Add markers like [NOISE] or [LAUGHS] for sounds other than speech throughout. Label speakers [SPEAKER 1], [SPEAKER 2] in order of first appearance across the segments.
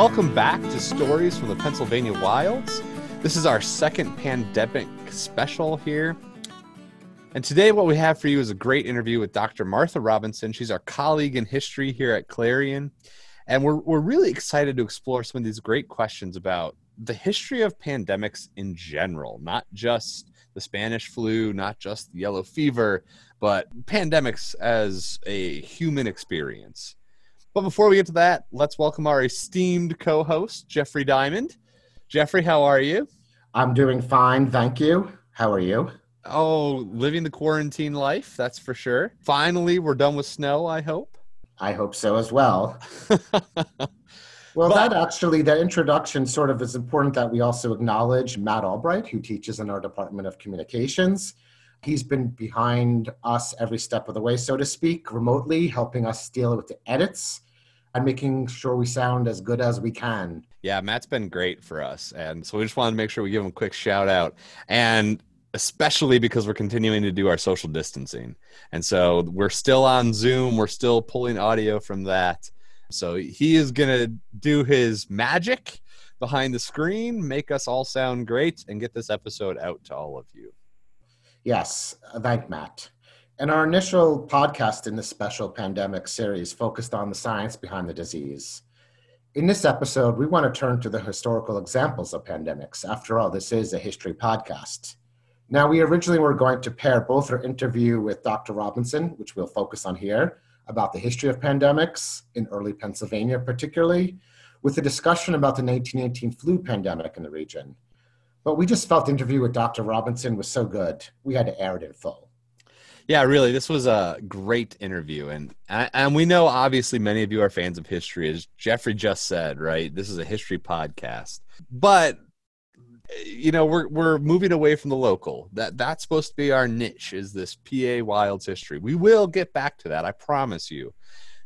[SPEAKER 1] Welcome back to Stories from the Pennsylvania Wilds. This is our second pandemic special here. And today, what we have for you is a great interview with Dr. Martha Robinson. She's our colleague in history here at Clarion. And we're, we're really excited to explore some of these great questions about the history of pandemics in general, not just the Spanish flu, not just the yellow fever, but pandemics as a human experience. But before we get to that, let's welcome our esteemed co host, Jeffrey Diamond. Jeffrey, how are you?
[SPEAKER 2] I'm doing fine, thank you. How are you?
[SPEAKER 1] Oh, living the quarantine life, that's for sure. Finally, we're done with snow, I hope.
[SPEAKER 2] I hope so as well. [LAUGHS] well, but, that actually, that introduction sort of is important that we also acknowledge Matt Albright, who teaches in our Department of Communications. He's been behind us every step of the way, so to speak, remotely, helping us deal with the edits and making sure we sound as good as we can.
[SPEAKER 1] Yeah, Matt's been great for us. And so we just wanted to make sure we give him a quick shout out. And especially because we're continuing to do our social distancing. And so we're still on Zoom, we're still pulling audio from that. So he is going to do his magic behind the screen, make us all sound great, and get this episode out to all of you.
[SPEAKER 2] Yes, thank Matt. And our initial podcast in this special pandemic series focused on the science behind the disease. In this episode, we want to turn to the historical examples of pandemics. After all, this is a history podcast. Now, we originally were going to pair both our interview with Dr. Robinson, which we'll focus on here, about the history of pandemics in early Pennsylvania, particularly, with a discussion about the 1918 flu pandemic in the region. But we just felt the interview with Dr. Robinson was so good, we had to air it in full.
[SPEAKER 1] Yeah, really, this was a great interview, and and we know obviously many of you are fans of history, as Jeffrey just said. Right, this is a history podcast, but you know we're we're moving away from the local. That that's supposed to be our niche. Is this PA Wilds history? We will get back to that. I promise you.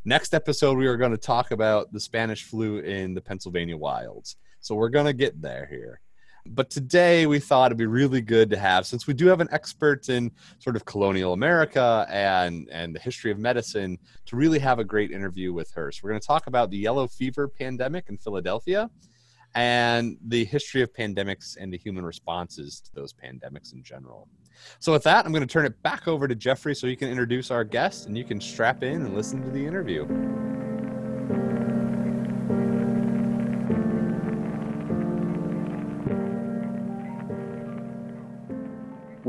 [SPEAKER 1] Next episode, we are going to talk about the Spanish flu in the Pennsylvania wilds. So we're going to get there here. But today we thought it'd be really good to have, since we do have an expert in sort of colonial America and, and the history of medicine, to really have a great interview with her. So we're going to talk about the yellow fever pandemic in Philadelphia and the history of pandemics and the human responses to those pandemics in general. So, with that, I'm going to turn it back over to Jeffrey so he can introduce our guest and you can strap in and listen to the interview.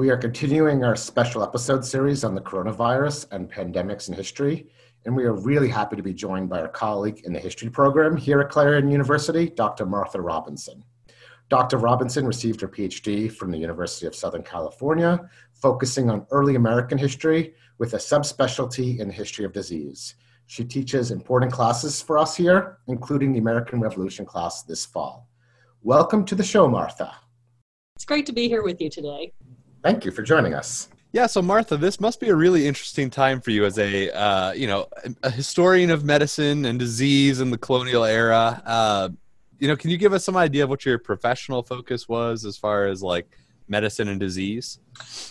[SPEAKER 2] We are continuing our special episode series on the coronavirus and pandemics in history, and we are really happy to be joined by our colleague in the history program here at Clarion University, Dr. Martha Robinson. Dr. Robinson received her PhD from the University of Southern California, focusing on early American history with a subspecialty in the history of disease. She teaches important classes for us here, including the American Revolution class this fall. Welcome to the show, Martha.
[SPEAKER 3] It's great to be here with you today.
[SPEAKER 2] Thank you for joining us.
[SPEAKER 1] Yeah, so Martha, this must be a really interesting time for you as a uh, you know a historian of medicine and disease in the colonial era. Uh, you know, can you give us some idea of what your professional focus was as far as like medicine and disease?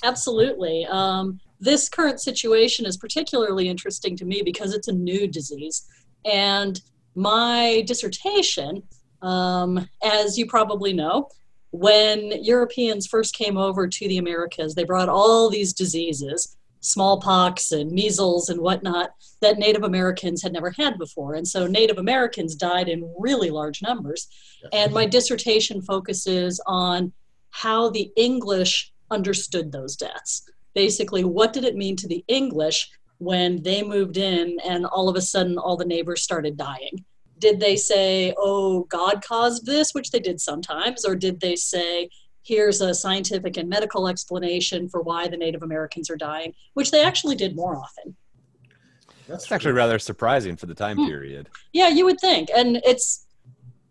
[SPEAKER 3] Absolutely. Um, this current situation is particularly interesting to me because it's a new disease, and my dissertation, um, as you probably know, when Europeans first came over to the Americas, they brought all these diseases, smallpox and measles and whatnot, that Native Americans had never had before. And so Native Americans died in really large numbers. And my dissertation focuses on how the English understood those deaths. Basically, what did it mean to the English when they moved in and all of a sudden all the neighbors started dying? Did they say, oh, God caused this, which they did sometimes, or did they say, here's a scientific and medical explanation for why the Native Americans are dying, which they actually did more often.
[SPEAKER 1] That's actually rather surprising for the time hmm. period.
[SPEAKER 3] Yeah, you would think. And it's,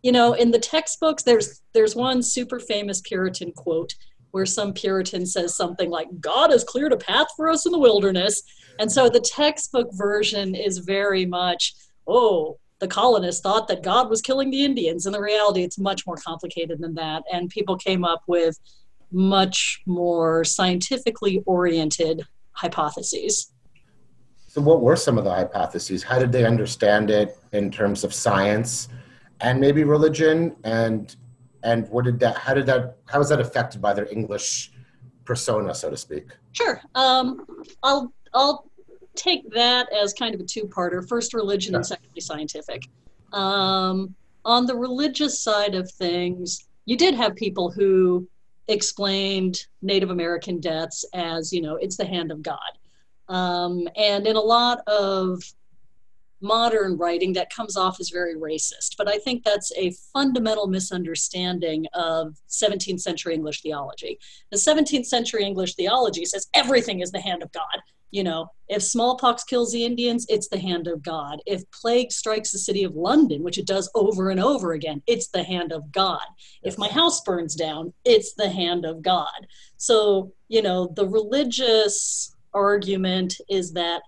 [SPEAKER 3] you know, in the textbooks, there's there's one super famous Puritan quote where some Puritan says something like, God has cleared a path for us in the wilderness. And so the textbook version is very much, oh, the colonists thought that God was killing the Indians. In the reality, it's much more complicated than that. And people came up with much more scientifically oriented hypotheses.
[SPEAKER 2] So, what were some of the hypotheses? How did they understand it in terms of science? and maybe religion and and what did that how did that how was that affected by their english persona so to speak
[SPEAKER 3] Sure. Um, I'll I'll take that as kind of a two-parter. First, religion, and secondly, scientific. Um, on the religious side of things, you did have people who explained Native American deaths as you know it's the hand of God, um, and in a lot of modern writing that comes off as very racist. But I think that's a fundamental misunderstanding of 17th century English theology the 17th century English theology says everything is the hand of God. You know, if smallpox kills the Indians, it's the hand of God. If plague strikes the city of London, which it does over and over again, it's the hand of God. If my house burns down, it's the hand of God. So, you know, the religious argument is that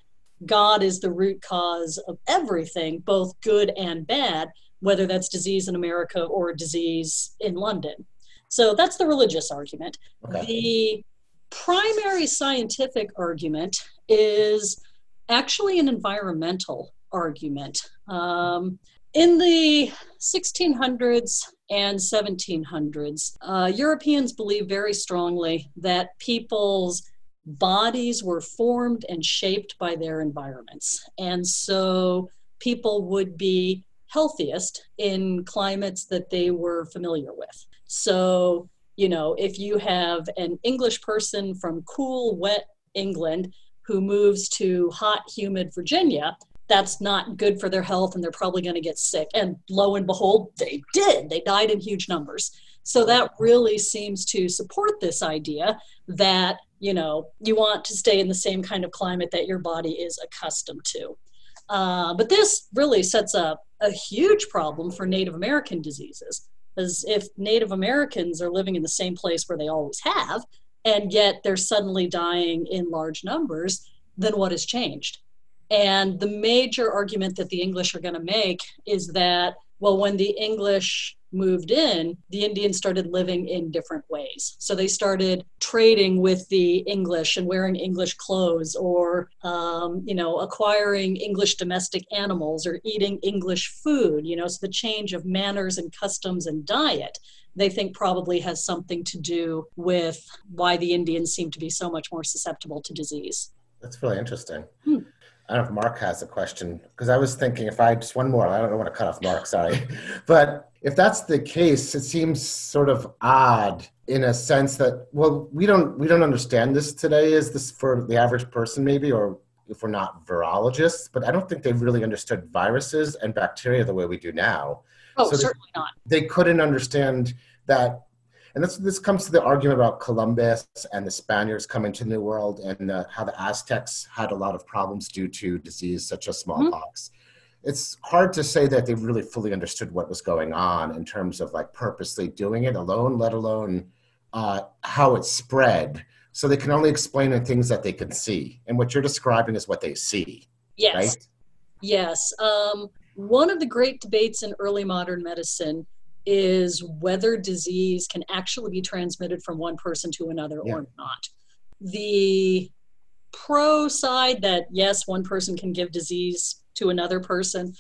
[SPEAKER 3] God is the root cause of everything, both good and bad, whether that's disease in America or disease in London. So that's the religious argument.
[SPEAKER 2] okay
[SPEAKER 3] The primary scientific argument is actually an environmental argument. Um, in the 1600s and 1700s, uh, Europeans believed very strongly that people's bodies were formed and shaped by their environments. And so people would be healthiest in climates that they were familiar with. So, you know, if you have an English person from cool, wet England who moves to hot, humid Virginia, that's not good for their health and they're probably going to get sick. And lo and behold, they did. They died in huge numbers. So that really seems to support this idea that, you know, you want to stay in the same kind of climate that your body is accustomed to. Uh, but this really sets up a huge problem for Native American diseases. Because if Native Americans are living in the same place where they always have, and yet they're suddenly dying in large numbers, then what has changed? And the major argument that the English are going to make is that, well, when the English moved in, the Indians started living in different ways. So they started trading with the English and wearing English clothes, or um, you know, acquiring English domestic animals, or eating English food. You know, so the change of manners and customs and diet. They think probably has something to do with why the Indians seem to be so much more susceptible to disease.
[SPEAKER 2] That's really interesting.
[SPEAKER 3] Hmm.
[SPEAKER 2] I don't know if Mark has a question because I was thinking if I just one more, I don't want to cut off Mark, sorry. [LAUGHS] but if that's the case, it seems sort of odd in a sense that well, we don't we don't understand this today. Is this for the average person maybe, or if we're not virologists? But I don't think they really understood viruses and bacteria the way we do now.
[SPEAKER 3] Oh,
[SPEAKER 2] So
[SPEAKER 3] certainly not.
[SPEAKER 2] They couldn't understand that and this this comes to the argument about Columbus and the Spaniards coming to the New World and uh, how the Aztecs had a lot of problems due to disease such as smallpox. It's hard to say that they really fully understood what was going on in terms of like purposely doing it alone, let alone uh, how it spread. So they can only explain the things that they can see, and what you're describing is what they see,
[SPEAKER 3] Yes.
[SPEAKER 2] right?
[SPEAKER 3] Yes. Um, one of the great debates in early modern medicine is whether disease can actually be transmitted from one person to another
[SPEAKER 2] Yeah.
[SPEAKER 3] or not. The pro side that yes, one person can give disease to another person.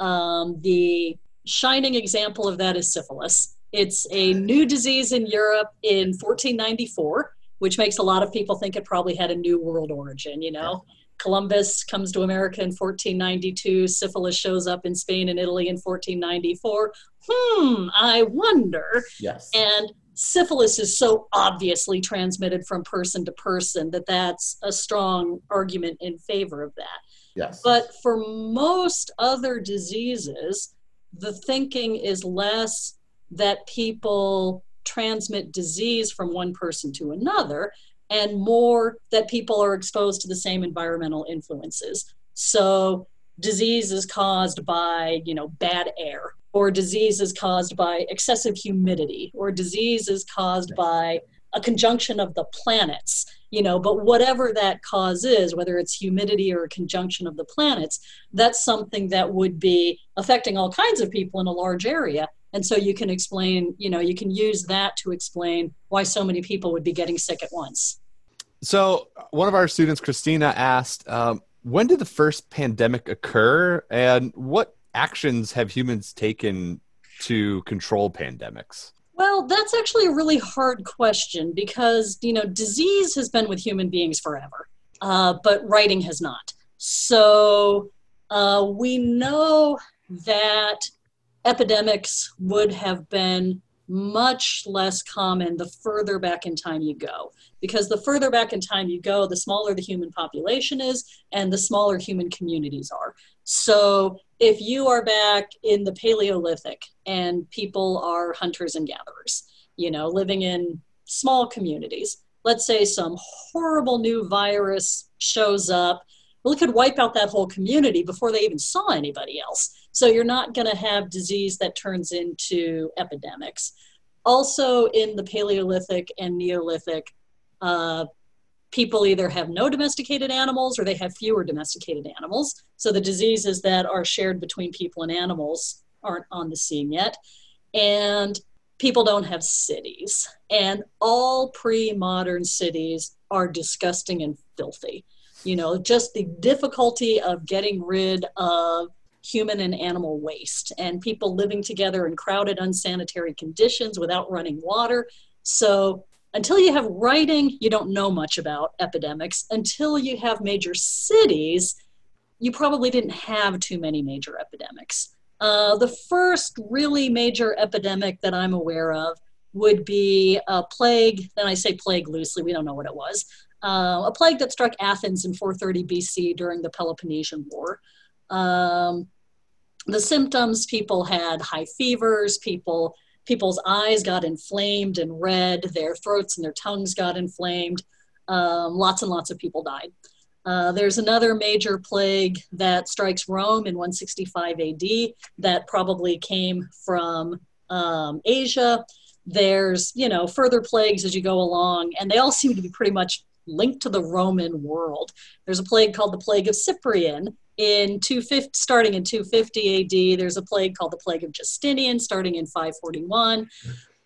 [SPEAKER 3] Um, the shining example of that is syphilis. It's a new disease in Europe in 1494, which makes a lot of people think it probably had a new world origin, you know? Columbus comes to America in 1492. Syphilis shows up in Spain and Italy in 1494. Hmm, I wonder.
[SPEAKER 2] Yes.
[SPEAKER 3] And syphilis is so obviously transmitted from person to person that that's a strong argument in favor of that.
[SPEAKER 2] yes.
[SPEAKER 3] But for most other diseases, the thinking is less that people transmit disease from one person to another and more that people are exposed to the same environmental influences. So disease is caused by, you know, bad air or disease is caused by excessive humidity or disease is caused by a conjunction of the planets you know but whatever that cause is whether it's humidity or a conjunction of the planets that's something that would be affecting all kinds of people in a large area. And so you can explain you know you can use that to explain why so many people would be getting sick at once
[SPEAKER 1] So, one of our students, Christina, asked, um, "When did the first pandemic occur, and what actions have humans taken to control pandemics?
[SPEAKER 3] Well, that's actually a really hard question because, you know, disease has been with human beings forever, uh, but writing has not. So uh, we know that epidemics would have been much less common the further back in time you go. Because the further back in time you go, the smaller the human population is and the smaller human communities are. So if you are back in the Paleolithic and people are hunters and gatherers, you know, living in small communities, let's say some horrible new virus shows up well, it could wipe out that whole community before they even saw anybody else. So you're not going to have disease that turns into epidemics. Also, in the Paleolithic and Neolithic, uh, people either have no domesticated animals or they have fewer domesticated animals. So the diseases that are shared between people and animals aren't on the scene yet. And people don't have cities. And all pre modern cities are disgusting and filthy you know just the difficulty of getting rid of human and animal waste and people living together in crowded unsanitary conditions without running water. So until you have writing you don't know much about epidemics. Until you have major cities you probably didn't have too many major epidemics. Uh, the first really major epidemic that i'm aware of would be a plague. And i say plague loosely we don't know what it was. Uh, a plague that struck Athens in 430 BC during the Peloponnesian War. Um, the symptoms people had high fevers, people people's eyes got inflamed and red, their throats and their tongues got inflamed. Um, lots and lots of people died. Uh, there's another major plague that strikes Rome in 165 AD that probably came from um, Asia. There's, you know, further plagues as you go along, and they all seem to be pretty much linked to the Roman world. There's a plague called the Plague of Cyprian in 250, starting in 250 AD. There's a plague called the Plague of Justinian starting in 541.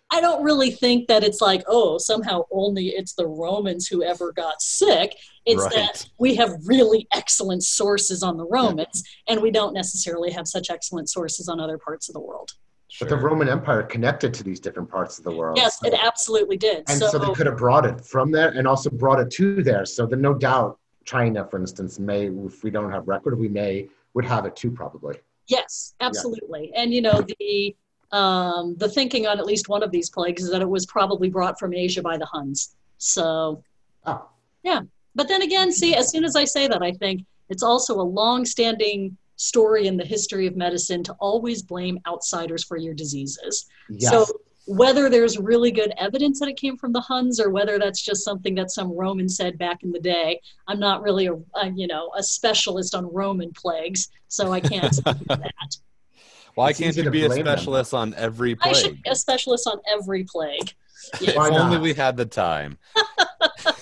[SPEAKER 3] I don't really think that it's like, oh, somehow only it's the Romans who ever got sick. It's right. that we have really excellent sources on the Romans, yeah. and we don't necessarily have such excellent sources on other parts of the world.
[SPEAKER 2] Sure. But the Roman Empire connected to these different parts of the world.
[SPEAKER 3] Yes, so. it absolutely did.
[SPEAKER 2] And so, so, they could have brought it from there and also brought it to there. So then no doubt China, for instance, may, if we don't have record, we may would have it too probably.
[SPEAKER 3] Yes, absolutely. Yeah. And you know, the um, the thinking on at least one of these plagues is that it was probably brought from Asia by the Huns. So oh. yeah. But then again, see, as soon as I say that, I think it's also a long-standing story in the history of medicine to always blame outsiders for your diseases. Yes. So whether there's really good evidence that it came from the Huns or whether that's just something that some Roman said back in the day, I'm not really a, a you know a specialist on Roman plagues, so I can't speak to [LAUGHS] that.
[SPEAKER 1] Why can't you be a specialist them. on every plague? I should
[SPEAKER 3] be a specialist on every plague.
[SPEAKER 1] Yes. if only we had the time. [LAUGHS]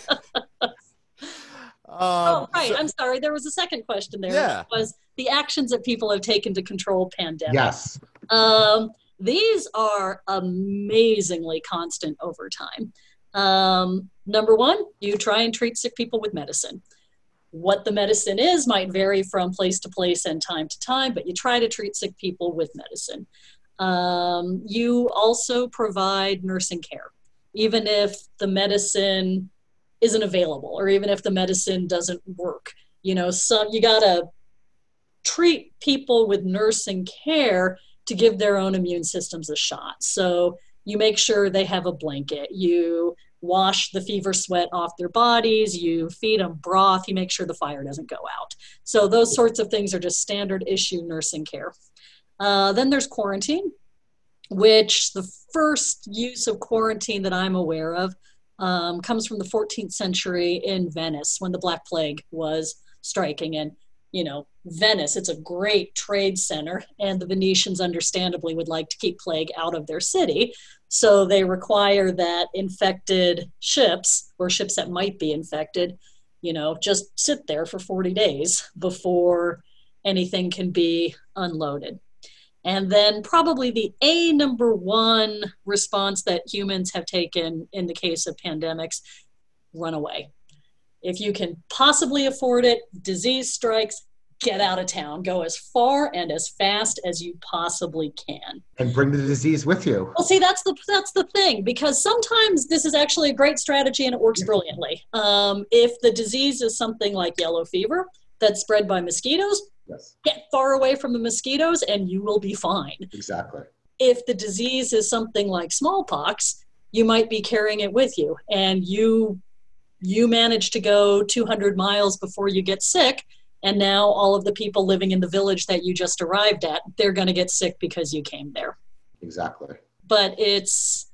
[SPEAKER 3] Um, oh, right. So, I'm sorry. There was a second question there.
[SPEAKER 1] Yeah.
[SPEAKER 3] Was the actions that people have taken to control pandemic?
[SPEAKER 2] Yes.
[SPEAKER 3] Um, these are amazingly constant over time. Um, number one, you try and treat sick people with medicine. What the medicine is might vary from place to place and time to time, but you try to treat sick people with medicine. Um, you also provide nursing care, even if the medicine isn't available or even if the medicine doesn't work you know? Some you got to treat people with nursing care to give their own immune systems a shot. So you make sure they have a blanket. You wash the fever sweat off their bodies. You feed them broth. You make sure the fire doesn't go out. So those sorts of things are just standard issue nursing care. Uh, then there's quarantine which the first use of quarantine that i'm aware of um, comes from the 14th century in Venice when the Black Plague was striking. And, you know, Venice, it's a great trade center, and the Venetians understandably would like to keep plague out of their city. So they require that infected ships, or ships that might be infected, you know, just sit there for 40 days before anything can be unloaded. And then, probably the A number one response that humans have taken in the case of pandemics run away. If you can possibly afford it, disease strikes, get out of town. Go as far and as fast as you possibly can.
[SPEAKER 2] And bring the disease with you.
[SPEAKER 3] Well, see, that's the that's the thing because sometimes this is actually a great strategy and it works brilliantly. Um, if the disease is something like yellow fever that's spread by mosquitoes,
[SPEAKER 2] Yes,
[SPEAKER 3] get far away from the mosquitoes and you will be fine.
[SPEAKER 2] exactly.
[SPEAKER 3] If the disease is something like smallpox, you might be carrying it with you and you you manage to go 200 miles before you get sick and now all of the people living in the village that you just arrived at they're going to get sick because you came there
[SPEAKER 2] Exactly.
[SPEAKER 3] but it's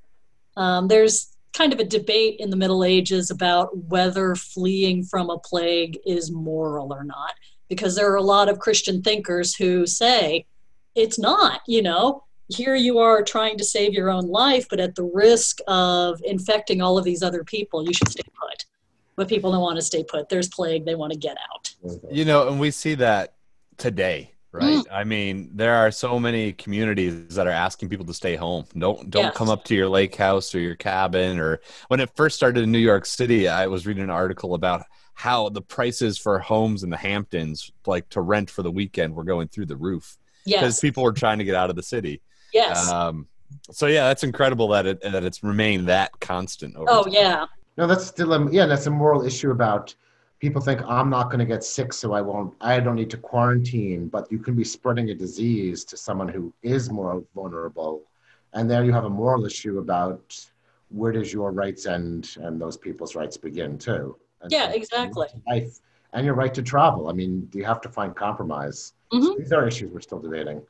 [SPEAKER 3] um, there's kind of a debate in the middle ages about whether fleeing from a plague is moral or not because there are a lot of christian thinkers who say it's not you know here you are trying to save your own life but at the risk of infecting all of these other people you should stay put but people don't want to stay put there's plague they want to get out
[SPEAKER 1] You know, and we see that today, right? Mm. I mean, there are so many communities that are asking people to stay home. Don't don't
[SPEAKER 3] Yes.
[SPEAKER 1] come up to your lake house or your cabin or when it first started in New York City, I was reading an article about how the prices for homes in the Hamptons like to rent for the weekend were going through the roof because
[SPEAKER 3] yes
[SPEAKER 1] people were trying to get out of the city.
[SPEAKER 3] yes
[SPEAKER 1] Um so yeah, that's incredible that it that it's remained that constant over
[SPEAKER 3] oh
[SPEAKER 1] time.
[SPEAKER 2] No, that's still a yeah, that's a moral issue about people think I'm not going to get sick, so I won't. I don't need to quarantine. But you can be spreading a disease to someone who is more vulnerable, and there you have a moral issue about where does your rights end and those people's rights begin too. And
[SPEAKER 3] Yeah, exactly.
[SPEAKER 2] Life and your right to travel. I mean, you have to find compromise.
[SPEAKER 3] Mhm.
[SPEAKER 2] These are issues we're still debating.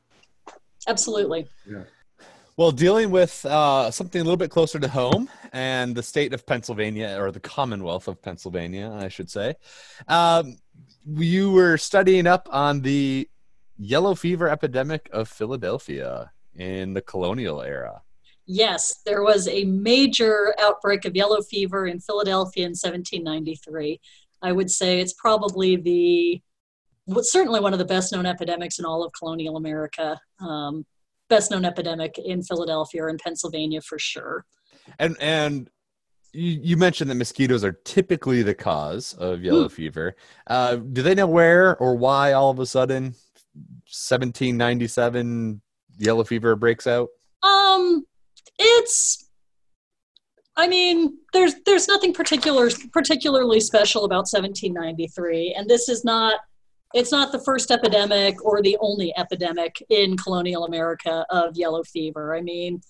[SPEAKER 3] absolutely
[SPEAKER 1] Well, dealing with uh, something a little bit closer to home and the state of Pennsylvania, or the Commonwealth of Pennsylvania, I should say, um, you were studying up on the yellow fever epidemic of Philadelphia in the colonial era.
[SPEAKER 3] Yes, there was a major outbreak of yellow fever in Philadelphia in 1793. I would say it's probably the, certainly one of the best known epidemics in all of colonial America. Um, best known epidemic in Philadelphia or in Pennsylvania for sure.
[SPEAKER 1] And and you, you mentioned that mosquitoes are typically the cause of yellow fever. Uh, do they know where or why all of a sudden 1797 yellow fever breaks out?
[SPEAKER 3] Um, it's. I mean, there's there's nothing particular particularly special about 1793, and this is not. It's not the first epidemic or the only epidemic in colonial America of yellow fever. I mean,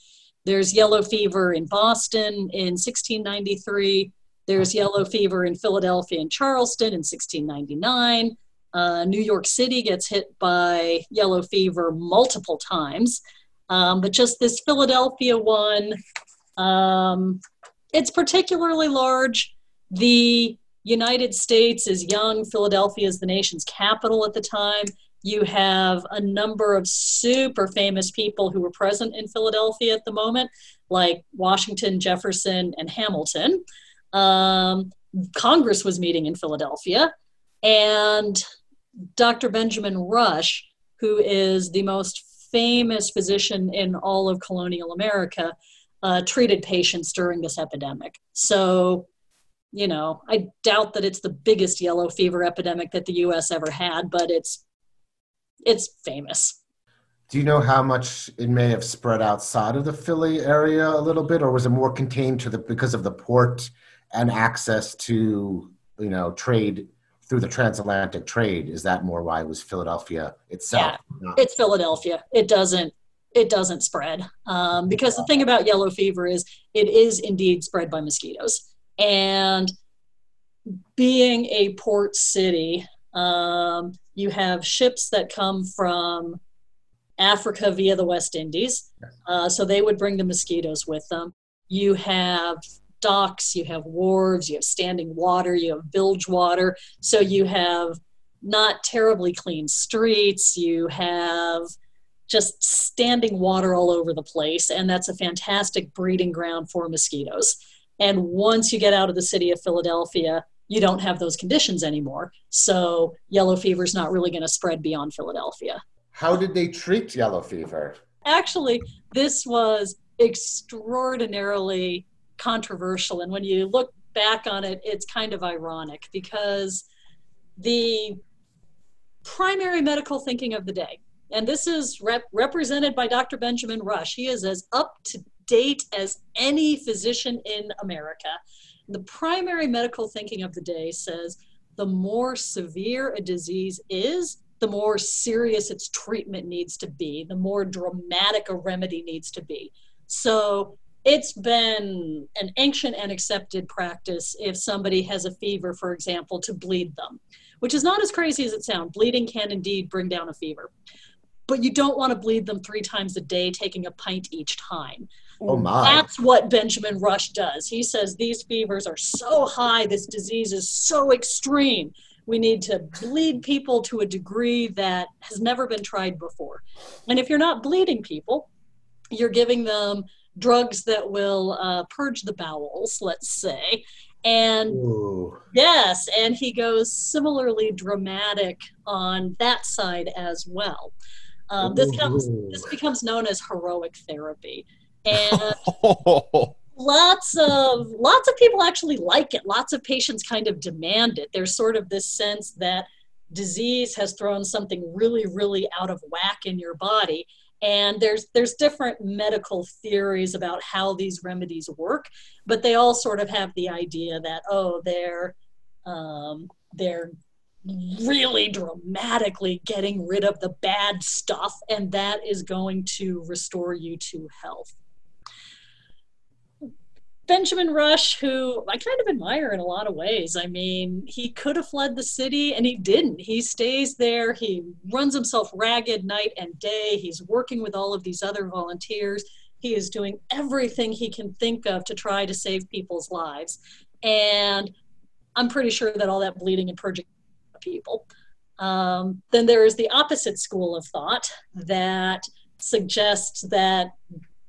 [SPEAKER 3] there's yellow fever in Boston in 1693. There's yellow fever in Philadelphia and Charleston in 1699. Uh, New York City gets hit by yellow fever multiple times. Um, but just this Philadelphia one, um, it's particularly large. The United States is young. Philadelphia is the nation's capital at the time. You have a number of super famous people who were present in Philadelphia at the moment, like Washington, Jefferson, and Hamilton. Um, Congress was meeting in Philadelphia, and Dr. Benjamin Rush, who is the most famous physician in all of colonial America, uh, treated patients during this epidemic. So, you know, I doubt that it's the biggest yellow fever epidemic that the U.S. ever had, but it's it's famous.
[SPEAKER 2] Do you know how much it may have spread outside of the Philly area a little bit, or was it more contained to the because of the port and access to you know trade through the transatlantic trade? Is that more why it was Philadelphia itself? not-
[SPEAKER 3] It's Philadelphia. It doesn't it doesn't spread um, because the thing about yellow fever is it is indeed spread by mosquitoes and being a port city um, you have ships that come from africa via the west indies uh, so they would bring the mosquitoes with them you have docks you have wharves you have standing water you have bilge water. So you have not terribly clean streets you have just standing water all over the place and that's a fantastic breeding ground for mosquitoes. And once you get out of the city of philadelphia you don't have those conditions anymore. So yellow fever is not really going to spread beyond philadelphia.
[SPEAKER 2] How did they treat yellow fever?
[SPEAKER 3] actually this was extraordinarily controversial and when you look back on it it's kind of ironic because the primary medical thinking of the day. And this is rep- represented by Dr. Benjamin Rush. He is as up to date as any physician in America. The primary medical thinking of the day says the more severe a disease is, the more serious its treatment needs to be, the more dramatic a remedy needs to be. So it's been an ancient and accepted practice if somebody has a fever, for example, to bleed them, which is not as crazy as it sounds. Bleeding can indeed bring down a fever, but you don't want to bleed them three times a day, taking a pint each time.
[SPEAKER 2] Oh my.
[SPEAKER 3] That's what Benjamin Rush does. He says these fevers are so high, this disease is so extreme. We need to bleed people to a degree that has never been tried before. And if you're not bleeding people, you're giving them drugs that will uh, purge the bowels, let's say. And
[SPEAKER 2] Ooh.
[SPEAKER 3] yes, and he goes similarly dramatic on that side as well. Um, this comes this becomes known as heroic therapy, and [LAUGHS] lots of lots of people actually like it lots of patients kind of demand it there's sort of this sense that disease has thrown something really really out of whack in your body and there's there's different medical theories about how these remedies work but they all sort of have the idea that oh they're um, they're really dramatically getting rid of the bad stuff and that is going to restore you to health Benjamin Rush, who I kind of admire in a lot of ways. I mean, he could have fled the city and he didn't. He stays there. He runs himself ragged night and day. He's working with all of these other volunteers. He is doing everything he can think of to try to save people's lives. And I'm pretty sure that all that bleeding and purging people. Um, then there is the opposite school of thought that suggests that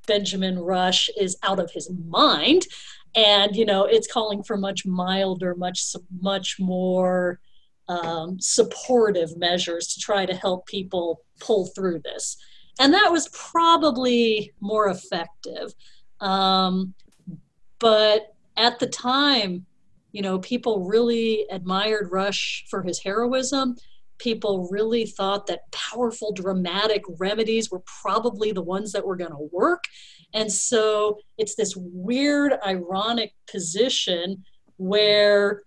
[SPEAKER 3] Benjamin Rush is out of his mind, and you know it's calling for much milder, much much more um, supportive measures to try to help people pull through this, and that was probably more effective. Um, but at the time, you know, people really admired Rush for his heroism people really thought that powerful dramatic remedies were probably the ones that were going to work and so it's this weird ironic position where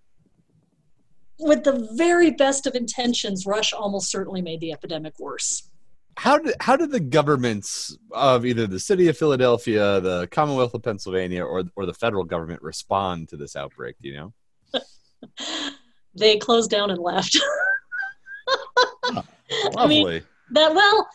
[SPEAKER 3] with the very best of intentions rush almost certainly made the epidemic worse
[SPEAKER 1] how did how did the governments of either the city of Philadelphia, the Commonwealth of Pennsylvania, or or the federal government respond to this outbreak? Do you know? [LAUGHS]
[SPEAKER 3] they closed down and left [LAUGHS]
[SPEAKER 1] Lovely.
[SPEAKER 3] I mean, that well,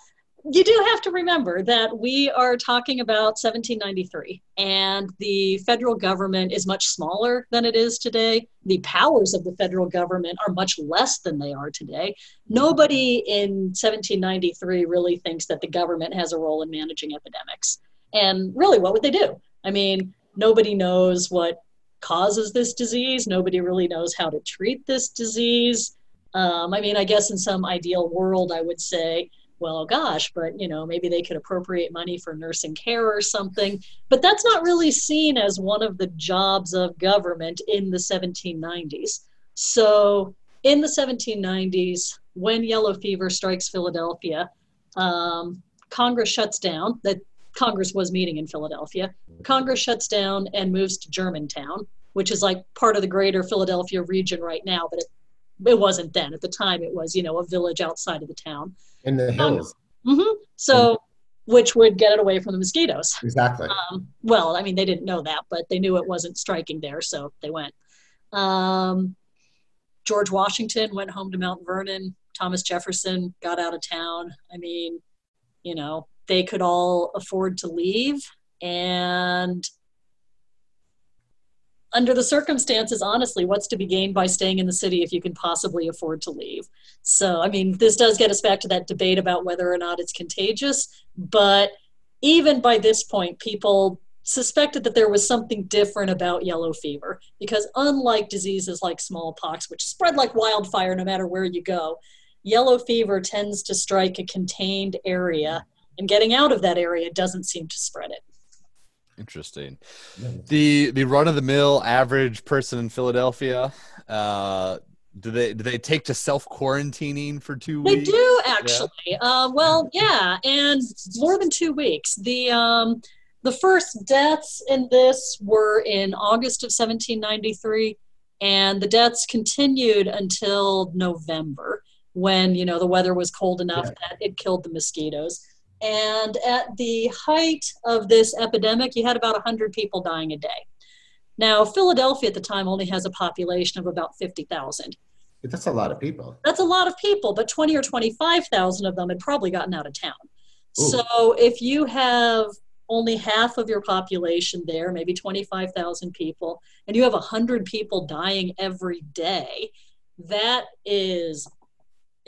[SPEAKER 3] you do have to remember that we are talking about 1793, and the federal government is much smaller than it is today. The powers of the federal government are much less than they are today. Nobody in 1793 really thinks that the government has a role in managing epidemics. And really, what would they do? I mean, nobody knows what causes this disease, nobody really knows how to treat this disease. Um, I mean, I guess in some ideal world, I would say, well, gosh, but you know, maybe they could appropriate money for nursing care or something. But that's not really seen as one of the jobs of government in the 1790s. So, in the 1790s, when yellow fever strikes Philadelphia, um, Congress shuts down. That Congress was meeting in Philadelphia. Congress shuts down and moves to Germantown, which is like part of the greater Philadelphia region right now, but it it wasn't then. At the time, it was you know a village outside of the town.
[SPEAKER 2] In the hills.
[SPEAKER 3] hmm So, which would get it away from the mosquitoes.
[SPEAKER 2] Exactly.
[SPEAKER 3] Um, well, I mean, they didn't know that, but they knew it wasn't striking there, so they went. Um, George Washington went home to Mount Vernon. Thomas Jefferson got out of town. I mean, you know, they could all afford to leave, and under the circumstances, honestly, what's to be gained by staying in the city if you can possibly afford to leave? So, I mean, this does get us back to that debate about whether or not it's contagious. But even by this point, people suspected that there was something different about yellow fever because, unlike diseases like smallpox, which spread like wildfire no matter where you go, yellow fever tends to strike a contained area, and getting out of that area doesn't seem to spread it.
[SPEAKER 1] Interesting. The the run of the mill average person in Philadelphia, uh, do they do they take to self quarantining for two
[SPEAKER 3] They
[SPEAKER 1] weeks?
[SPEAKER 3] do actually. Uh, well, yeah, and more than two weeks. The um, the first deaths in this were in August of 1793, and the deaths continued until November, when you know the weather was cold enough
[SPEAKER 2] Yeah.
[SPEAKER 3] that it killed the mosquitoes. And at the height of this epidemic, you had about 100 people dying a day. Now, Philadelphia at the time only has a population of about 50,000
[SPEAKER 2] That's a lot of people.
[SPEAKER 3] that's a lot of people, but 20 or 25,000 of them had probably gotten out of town.
[SPEAKER 2] Ooh.
[SPEAKER 3] So if you have only half of your population there, maybe 25,000 people, and you have 100 people dying every day, that is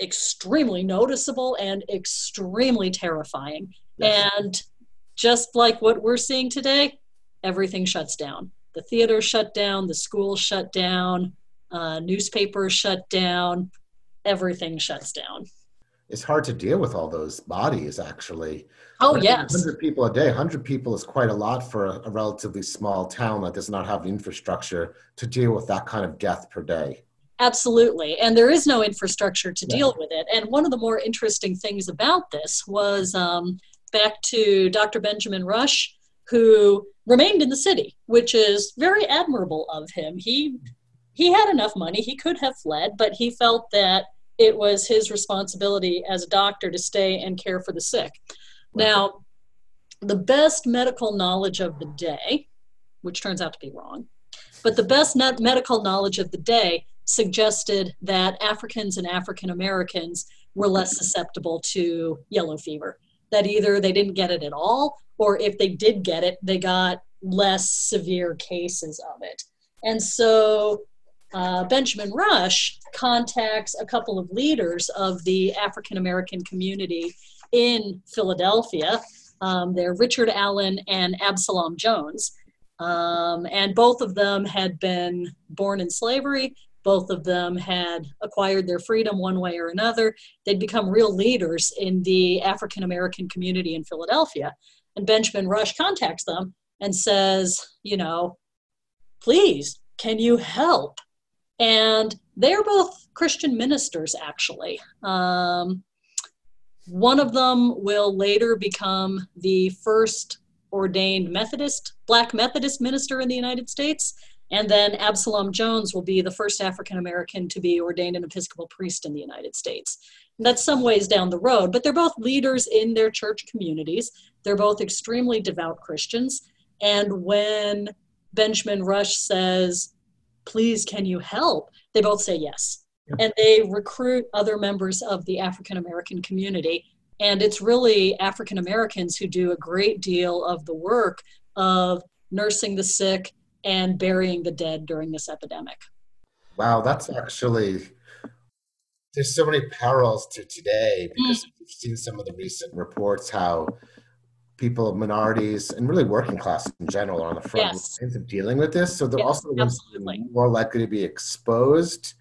[SPEAKER 3] extremely noticeable and extremely terrifying.
[SPEAKER 2] Yes.
[SPEAKER 3] And just like what we're seeing today, everything shuts down. The theater shut down, the schools shut down, uh, newspapers shut down, everything shuts down.
[SPEAKER 2] It's hard to deal with all those bodies, actually.
[SPEAKER 3] Oh, yes.
[SPEAKER 2] 100 people a day. 100 people is quite a lot for a, a relatively small town that does not have the infrastructure to deal with that kind of death per day.
[SPEAKER 3] Absolutely. And there is no infrastructure to
[SPEAKER 2] Yeah.
[SPEAKER 3] deal with it. And one of the more interesting things about this was um, back to Dr. Benjamin Rush, who remained in the city, which is very admirable of him. He he had enough money, he could have fled, but he felt that it was his responsibility as a doctor to stay and care for the sick. Now, the best medical knowledge of the day, which turns out to be wrong, but the best medical knowledge of the day suggested that Africans and African Americans were less susceptible to yellow fever. That either they didn't get it at all, or if they did get it, they got less severe cases of it. And so uh, Benjamin Rush contacts a couple of leaders of the African American community in Philadelphia. Um, they're Richard Allen and Absalom Jones. Um, and both of them had been born in slavery. Both of them had acquired their freedom one way or another. They'd become real leaders in the African American community in Philadelphia. And Benjamin Rush contacts them and says, you know, please, can you help? And they're both Christian ministers, actually. Um, one of them will later become the first ordained Methodist, Black Methodist minister in the United States. And then Absalom Jones will be the first African American to be ordained an Episcopal priest in the United States. And that's some ways down the road, but they're both leaders in their church communities. They're both extremely devout Christians. And when Benjamin Rush says, Please, can you help? They both say yes. And they recruit other members of the African American community. And it's really African Americans who do a great deal of the work of nursing the sick and burying the dead during this epidemic.
[SPEAKER 2] Wow, that's actually there's so many parallels to today because we've seen some of the recent reports how people, minorities, and really working class in general are on the front
[SPEAKER 3] Yes.
[SPEAKER 2] lines of dealing with this. So they're
[SPEAKER 3] Yes,
[SPEAKER 2] also the ones
[SPEAKER 3] absolutely.
[SPEAKER 2] more likely to be exposed.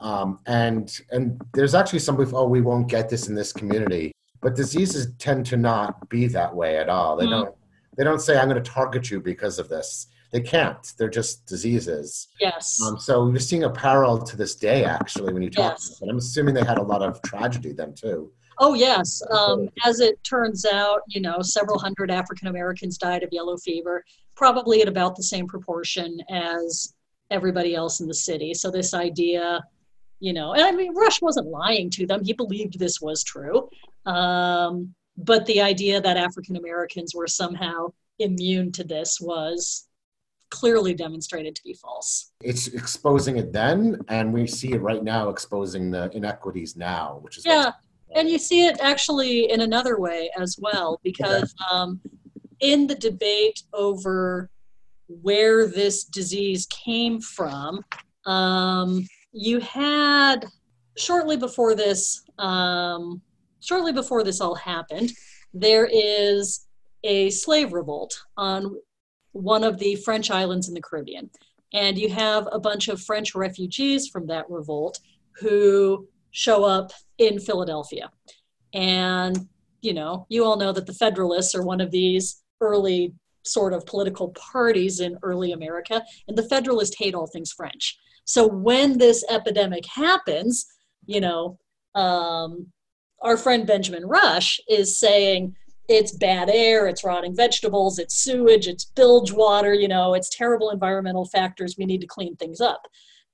[SPEAKER 2] Um, and and there's actually some belief, oh, we won't get this in this community. But diseases tend to not be that way at all. They
[SPEAKER 3] Mhm.
[SPEAKER 2] don't they don't say I'm going to target you because of this. They can't. They're just diseases.
[SPEAKER 3] Yes.
[SPEAKER 2] Um, so you're seeing a parallel to this day, actually, when you talk.
[SPEAKER 3] Yes.
[SPEAKER 2] But I'm assuming they had a lot of tragedy then too.
[SPEAKER 3] Oh, yes. Um, as it turns out, you know, several hundred African Americans died of yellow fever, probably at about the same proportion as everybody else in the city. So, this idea, you know, and I mean, Rush wasn't lying to them, he believed this was true. Um, but the idea that African Americans were somehow immune to this was clearly demonstrated to be false.
[SPEAKER 2] It's exposing it then, and we see it right now exposing the inequities now, which is
[SPEAKER 3] Yeah, and you see it actually in another way as well, because um, in the debate over where this disease came from, um, you had shortly before this, um, shortly before this all happened, there is a slave revolt on one of the French islands in the Caribbean, and you have a bunch of French refugees from that revolt who show up in Philadelphia. And, you know, you all know that the Federalists are one of these early sort of political parties in early America, and the Federalists hate all things French. So when this epidemic happens, you know, um, our friend Benjamin Rush is saying it's bad air, it's rotting vegetables, it's sewage, it's bilge water, you know, it's terrible environmental factors. We need to clean things up.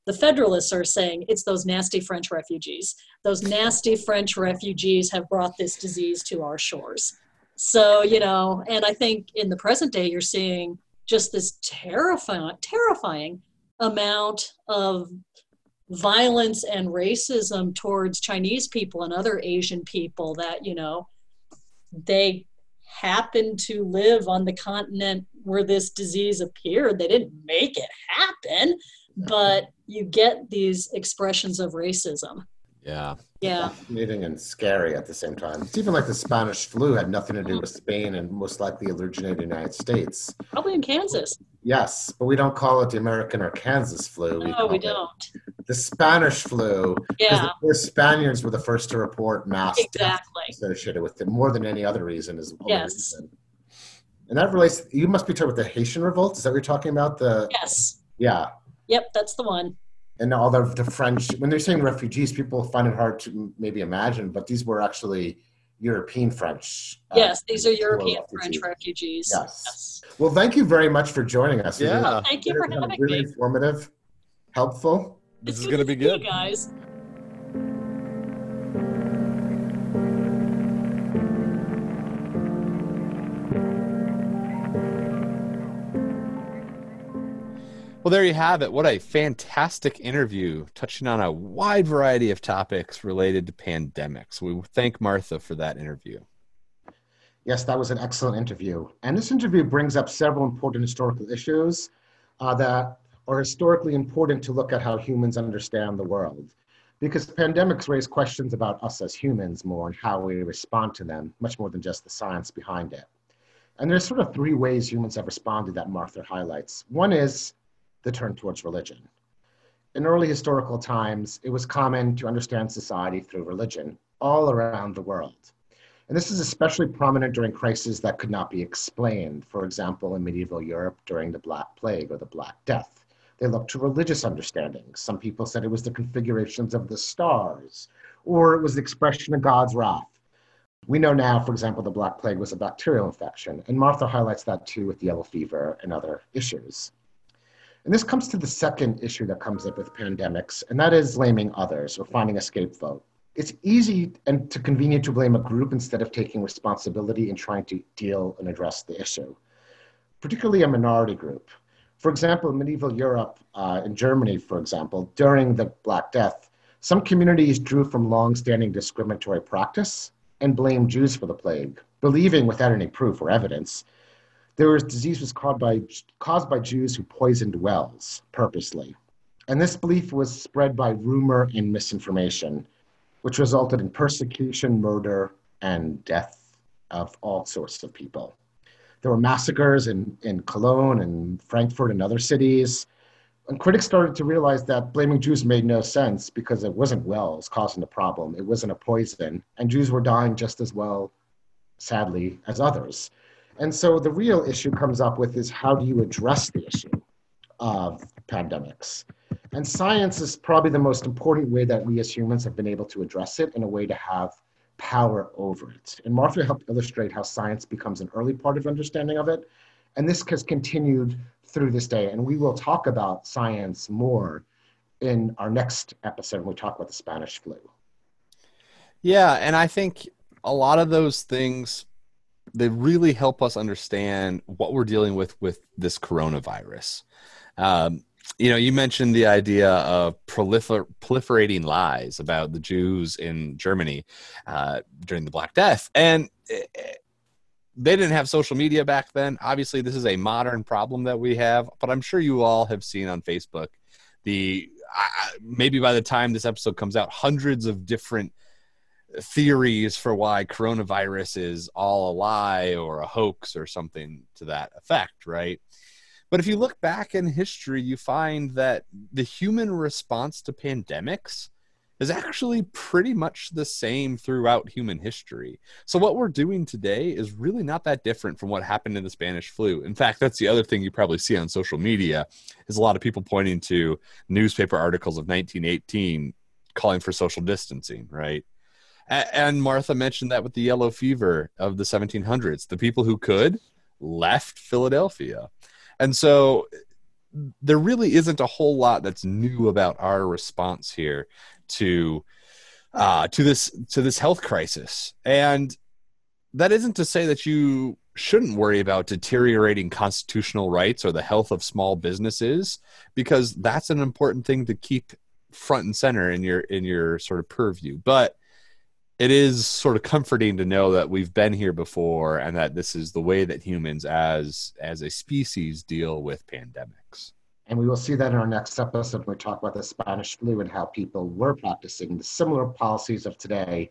[SPEAKER 3] The Federalists are saying it's those nasty French refugees. Those nasty French refugees have brought this disease to our shores. So, you know, and I think in the present day, you're seeing just this terrifying, terrifying amount of violence and racism towards Chinese people and other Asian people that, you know, they happen to live on the continent where this disease appeared. They didn't make it happen, mm-hmm. but you get these expressions of racism.
[SPEAKER 1] Yeah.
[SPEAKER 3] Yeah.
[SPEAKER 2] Fascinating and scary at the same time. It's even like the Spanish flu had nothing to do with Spain and most likely originated in the United States.
[SPEAKER 3] Probably in Kansas.
[SPEAKER 2] Yes, but we don't call it the American or Kansas flu.
[SPEAKER 3] No, we
[SPEAKER 2] it
[SPEAKER 3] don't.
[SPEAKER 2] The Spanish flu.
[SPEAKER 3] Yeah,
[SPEAKER 2] The Spaniards were the first to report mass
[SPEAKER 3] exactly.
[SPEAKER 2] associated with it more than any other reason is
[SPEAKER 3] Yes.
[SPEAKER 2] reason. And that relates. You must be talking about the Haitian revolt. Is that what you're talking about? The
[SPEAKER 3] Yes.
[SPEAKER 2] yeah,
[SPEAKER 3] Yep, that's the one.
[SPEAKER 2] and all the the French. When they're saying refugees, people find it hard to maybe imagine, but these were actually European French. uh,
[SPEAKER 3] Yes, these are
[SPEAKER 2] who were
[SPEAKER 3] European French
[SPEAKER 2] refugees.
[SPEAKER 3] refugees.
[SPEAKER 2] Yes. Well, thank you very much for joining us. It was
[SPEAKER 1] Yeah.
[SPEAKER 3] Thank you for
[SPEAKER 2] really-
[SPEAKER 3] having
[SPEAKER 2] really
[SPEAKER 3] me.
[SPEAKER 2] informative, helpful.
[SPEAKER 1] This
[SPEAKER 3] It's
[SPEAKER 1] is going to
[SPEAKER 3] to
[SPEAKER 1] be
[SPEAKER 3] see you
[SPEAKER 1] good.
[SPEAKER 3] guys.
[SPEAKER 1] Well, there you have it. What a fantastic interview touching on a wide variety of topics related to pandemics. We thank Martha for that interview.
[SPEAKER 2] Yes, that was an excellent interview. And this interview brings up several important historical issues uh, that are historically important to look at how humans understand the world. Because pandemics raise questions about us as humans more and how we respond to them, much more than just the science behind it. And there's sort of three ways humans have responded that Martha highlights. One is the turn towards religion. In early historical times, it was common to understand society through religion all around the world. And this is especially prominent during crises that could not be explained. For example, in medieval Europe during the Black Plague or the Black Death. They looked to religious understandings. Some people said it was the configurations of the stars, or it was the expression of God's wrath. We know now, for example, the Black Plague was a bacterial infection, and Martha highlights that too with yellow fever and other issues. And this comes to the second issue that comes up with pandemics, and that is blaming others or finding a scapegoat it's easy and to convenient to blame a group instead of taking responsibility and trying to deal and address the issue, particularly a minority group. For example, in medieval Europe, uh, in Germany, for example, during the Black Death, some communities drew from long-standing discriminatory practice and blamed Jews for the plague, believing without any proof or evidence there was disease was caused by, caused by Jews who poisoned wells purposely. And this belief was spread by rumor and misinformation, which resulted in persecution, murder, and death of all sorts of people. There were massacres in, in Cologne and Frankfurt and other cities. And critics started to realize that blaming Jews made no sense because it wasn't wells causing the problem, it wasn't a poison, and Jews were dying just as well, sadly, as others. And so the real issue comes up with is how do you address the issue of pandemics? And science is probably the most important way that we as humans have been able to address it in a way to have power over it. And Martha helped illustrate how science becomes an early part of understanding of it. And this has continued through this day. And we will talk about science more in our next episode when we talk about the Spanish flu.
[SPEAKER 1] Yeah, and I think a lot of those things they really help us understand what we're dealing with with this coronavirus. Um, you know, you mentioned the idea of prolifer- proliferating lies about the Jews in Germany uh, during the Black Death, and they didn't have social media back then. Obviously, this is a modern problem that we have, but I'm sure you all have seen on Facebook the uh, maybe by the time this episode comes out, hundreds of different theories for why coronavirus is all a lie or a hoax or something to that effect, right? But if you look back in history, you find that the human response to pandemics is actually pretty much the same throughout human history. So, what we're doing today is really not that different from what happened in the Spanish flu. In fact, that's the other thing you probably see on social media is a lot of people pointing to newspaper articles of 1918 calling for social distancing, right? And Martha mentioned that with the yellow fever of the 1700s, the people who could left Philadelphia. And so there really isn't a whole lot that's new about our response here to uh, to this to this health crisis. And that isn't to say that you shouldn't worry about deteriorating constitutional rights or the health of small businesses because that's an important thing to keep front and center in your in your sort of purview. But it is sort of comforting to know that we've been here before and that this is the way that humans as as a species deal with pandemics.
[SPEAKER 2] And we will see that in our next episode when we talk about the spanish flu and how people were practicing the similar policies of today.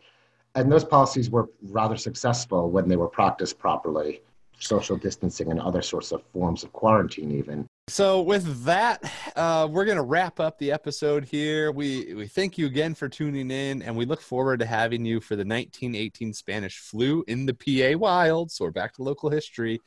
[SPEAKER 2] And those policies were rather successful when they were practiced properly social distancing and other sorts of forms of quarantine even
[SPEAKER 1] so with that uh, we're going to wrap up the episode here. We we thank you again for tuning in and we look forward to having you for the 1918 spanish flu in the pa wild so we're back to local history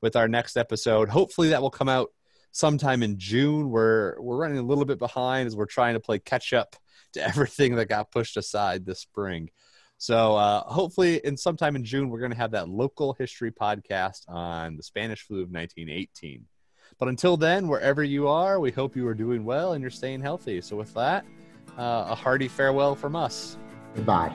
[SPEAKER 1] with our next episode. Hopefully that will come out sometime in june. We're we're running a little bit behind as we're trying to play catch up to [LAUGHS] everything that got pushed aside this spring. So uh, hopefully, in sometime in June, we're going to have that local history podcast on the Spanish flu of 1918. But until then, wherever you are, we hope you are doing well and you're staying healthy. So, with that, uh, a hearty farewell from us.
[SPEAKER 2] Goodbye.